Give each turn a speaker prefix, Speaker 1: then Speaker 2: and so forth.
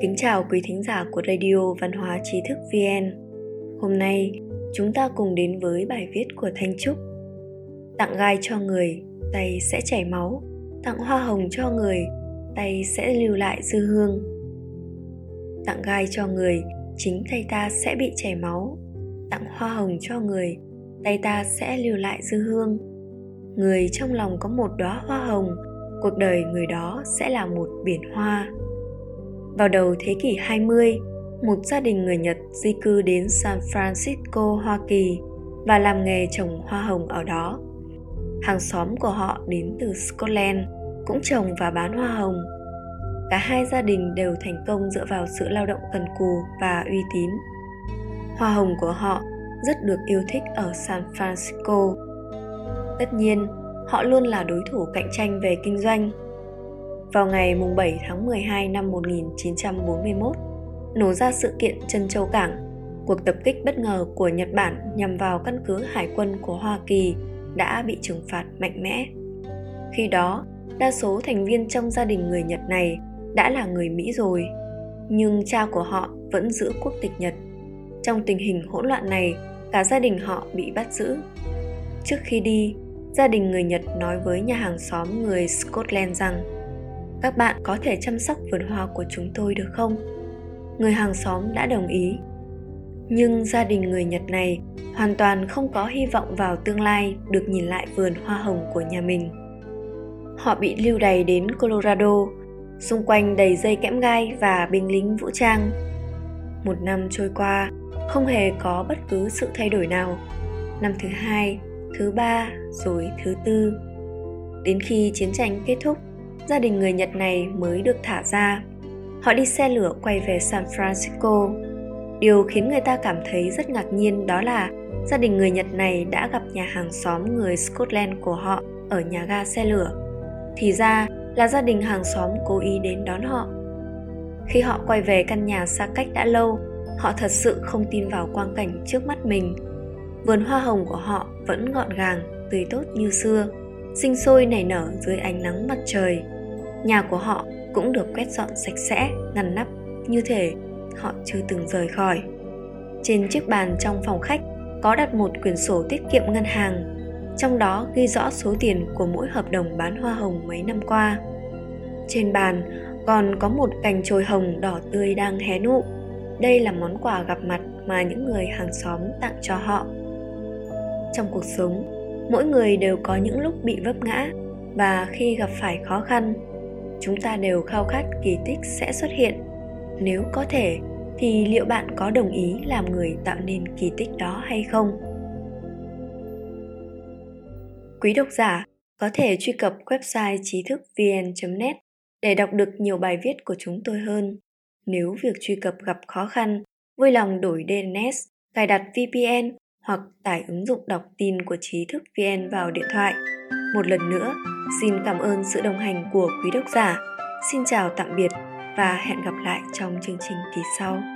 Speaker 1: Kính chào quý thính giả của Radio Văn hóa Trí thức VN. Hôm nay, chúng ta cùng đến với bài viết của Thanh Trúc. Tặng gai cho người, tay sẽ chảy máu. Tặng hoa hồng cho người, tay sẽ lưu lại dư hương. Tặng gai cho người, chính tay ta sẽ bị chảy máu. Tặng hoa hồng cho người, tay ta sẽ lưu lại dư hương. Người trong lòng có một đóa hoa hồng, cuộc đời người đó sẽ là một biển hoa. Vào đầu thế kỷ 20, một gia đình người Nhật di cư đến San Francisco, Hoa Kỳ và làm nghề trồng hoa hồng ở đó. Hàng xóm của họ đến từ Scotland cũng trồng và bán hoa hồng. Cả hai gia đình đều thành công dựa vào sự lao động cần cù và uy tín. Hoa hồng của họ rất được yêu thích ở San Francisco. Tất nhiên, họ luôn là đối thủ cạnh tranh về kinh doanh vào ngày 7 tháng 12 năm 1941, nổ ra sự kiện Trân Châu Cảng, cuộc tập kích bất ngờ của Nhật Bản nhằm vào căn cứ hải quân của Hoa Kỳ đã bị trừng phạt mạnh mẽ. Khi đó, đa số thành viên trong gia đình người Nhật này đã là người Mỹ rồi, nhưng cha của họ vẫn giữ quốc tịch Nhật. Trong tình hình hỗn loạn này, cả gia đình họ bị bắt giữ. Trước khi đi, gia đình người Nhật nói với nhà hàng xóm người Scotland rằng, các bạn có thể chăm sóc vườn hoa của chúng tôi được không? Người hàng xóm đã đồng ý. Nhưng gia đình người nhật này hoàn toàn không có hy vọng vào tương lai được nhìn lại vườn hoa hồng của nhà mình. Họ bị lưu đày đến colorado, xung quanh đầy dây kẽm gai và binh lính vũ trang. Một năm trôi qua, không hề có bất cứ sự thay đổi nào. Năm thứ hai thứ ba rồi thứ tư đến khi chiến tranh kết thúc gia đình người Nhật này mới được thả ra. Họ đi xe lửa quay về San Francisco. Điều khiến người ta cảm thấy rất ngạc nhiên đó là gia đình người Nhật này đã gặp nhà hàng xóm người Scotland của họ ở nhà ga xe lửa. Thì ra là gia đình hàng xóm cố ý đến đón họ. Khi họ quay về căn nhà xa cách đã lâu, họ thật sự không tin vào quang cảnh trước mắt mình. Vườn hoa hồng của họ vẫn gọn gàng, tươi tốt như xưa, sinh sôi nảy nở dưới ánh nắng mặt trời. Nhà của họ cũng được quét dọn sạch sẽ ngăn nắp như thể họ chưa từng rời khỏi. Trên chiếc bàn trong phòng khách có đặt một quyển sổ tiết kiệm ngân hàng trong đó ghi rõ số tiền của mỗi hợp đồng bán hoa hồng mấy năm qua. Trên bàn còn có một cành chồi hồng đỏ tươi đang hé nụ. Đây là món quà gặp mặt mà những người hàng xóm tặng cho họ trong cuộc sống. Mỗi người đều có những lúc bị vấp ngã và khi gặp phải khó khăn, chúng ta đều khao khát kỳ tích sẽ xuất hiện. Nếu có thể, thì liệu bạn có đồng ý làm người tạo nên kỳ tích đó hay không? Quý độc giả, có thể truy cập website trí thức vn net để đọc được nhiều bài viết của chúng tôi hơn. Nếu việc truy cập gặp khó khăn, vui lòng đổi dns cài đặt vpn hoặc tải ứng dụng đọc tin của trí thức vn vào điện thoại một lần nữa, xin cảm ơn sự đồng hành của quý độc giả. Xin chào tạm biệt và hẹn gặp lại trong chương trình kỳ sau.